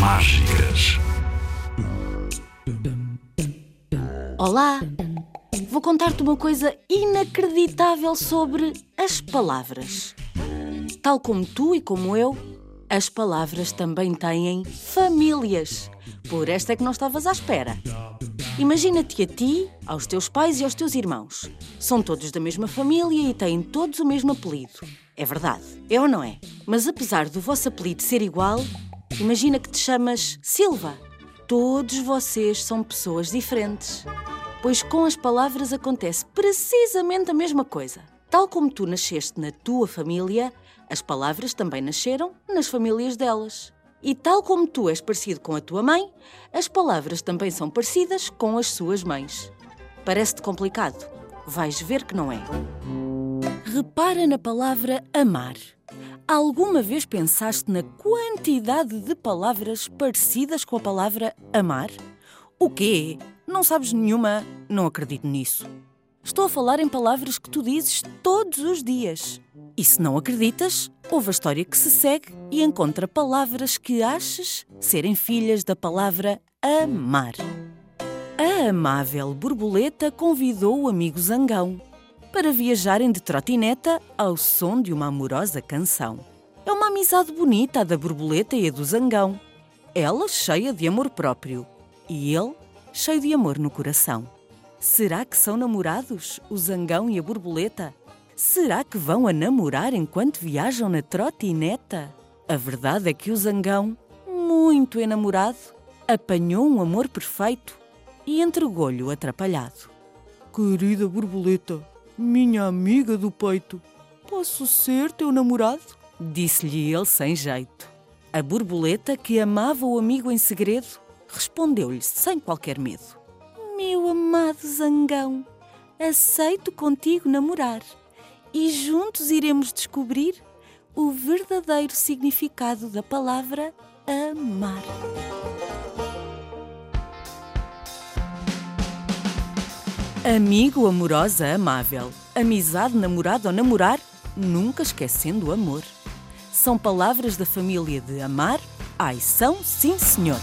Mágicas. Olá! Vou contar-te uma coisa inacreditável sobre as palavras. Tal como tu e como eu, as palavras também têm famílias. Por esta é que não estavas à espera. Imagina-te a ti, aos teus pais e aos teus irmãos. São todos da mesma família e têm todos o mesmo apelido. É verdade, é ou não é? Mas apesar do vosso apelido ser igual, imagina que te chamas Silva. Todos vocês são pessoas diferentes. Pois com as palavras acontece precisamente a mesma coisa. Tal como tu nasceste na tua família, as palavras também nasceram nas famílias delas. E tal como tu és parecido com a tua mãe, as palavras também são parecidas com as suas mães. Parece-te complicado? Vais ver que não é. Repara na palavra amar. Alguma vez pensaste na quantidade de palavras parecidas com a palavra amar? O quê? Não sabes nenhuma? Não acredito nisso. Estou a falar em palavras que tu dizes todos os dias. E se não acreditas, ouve a história que se segue e encontra palavras que achas serem filhas da palavra amar. A amável borboleta convidou o amigo Zangão para viajarem de trotineta ao som de uma amorosa canção. É uma amizade bonita a da borboleta e a do Zangão. Ela cheia de amor próprio e ele cheio de amor no coração. Será que são namorados, o zangão e a borboleta? Será que vão a namorar enquanto viajam na trotineta? A verdade é que o zangão, muito enamorado, apanhou um amor perfeito e entregou-lhe o atrapalhado. Querida borboleta, minha amiga do peito, posso ser teu namorado? Disse-lhe ele sem jeito. A borboleta, que amava o amigo em segredo, respondeu-lhe sem qualquer medo. Meu amado zangão, aceito contigo namorar e juntos iremos descobrir o verdadeiro significado da palavra amar. Amigo, amorosa, amável, amizade, namorado ou namorar, nunca esquecendo o amor. São palavras da família de amar, ai são, sim senhor.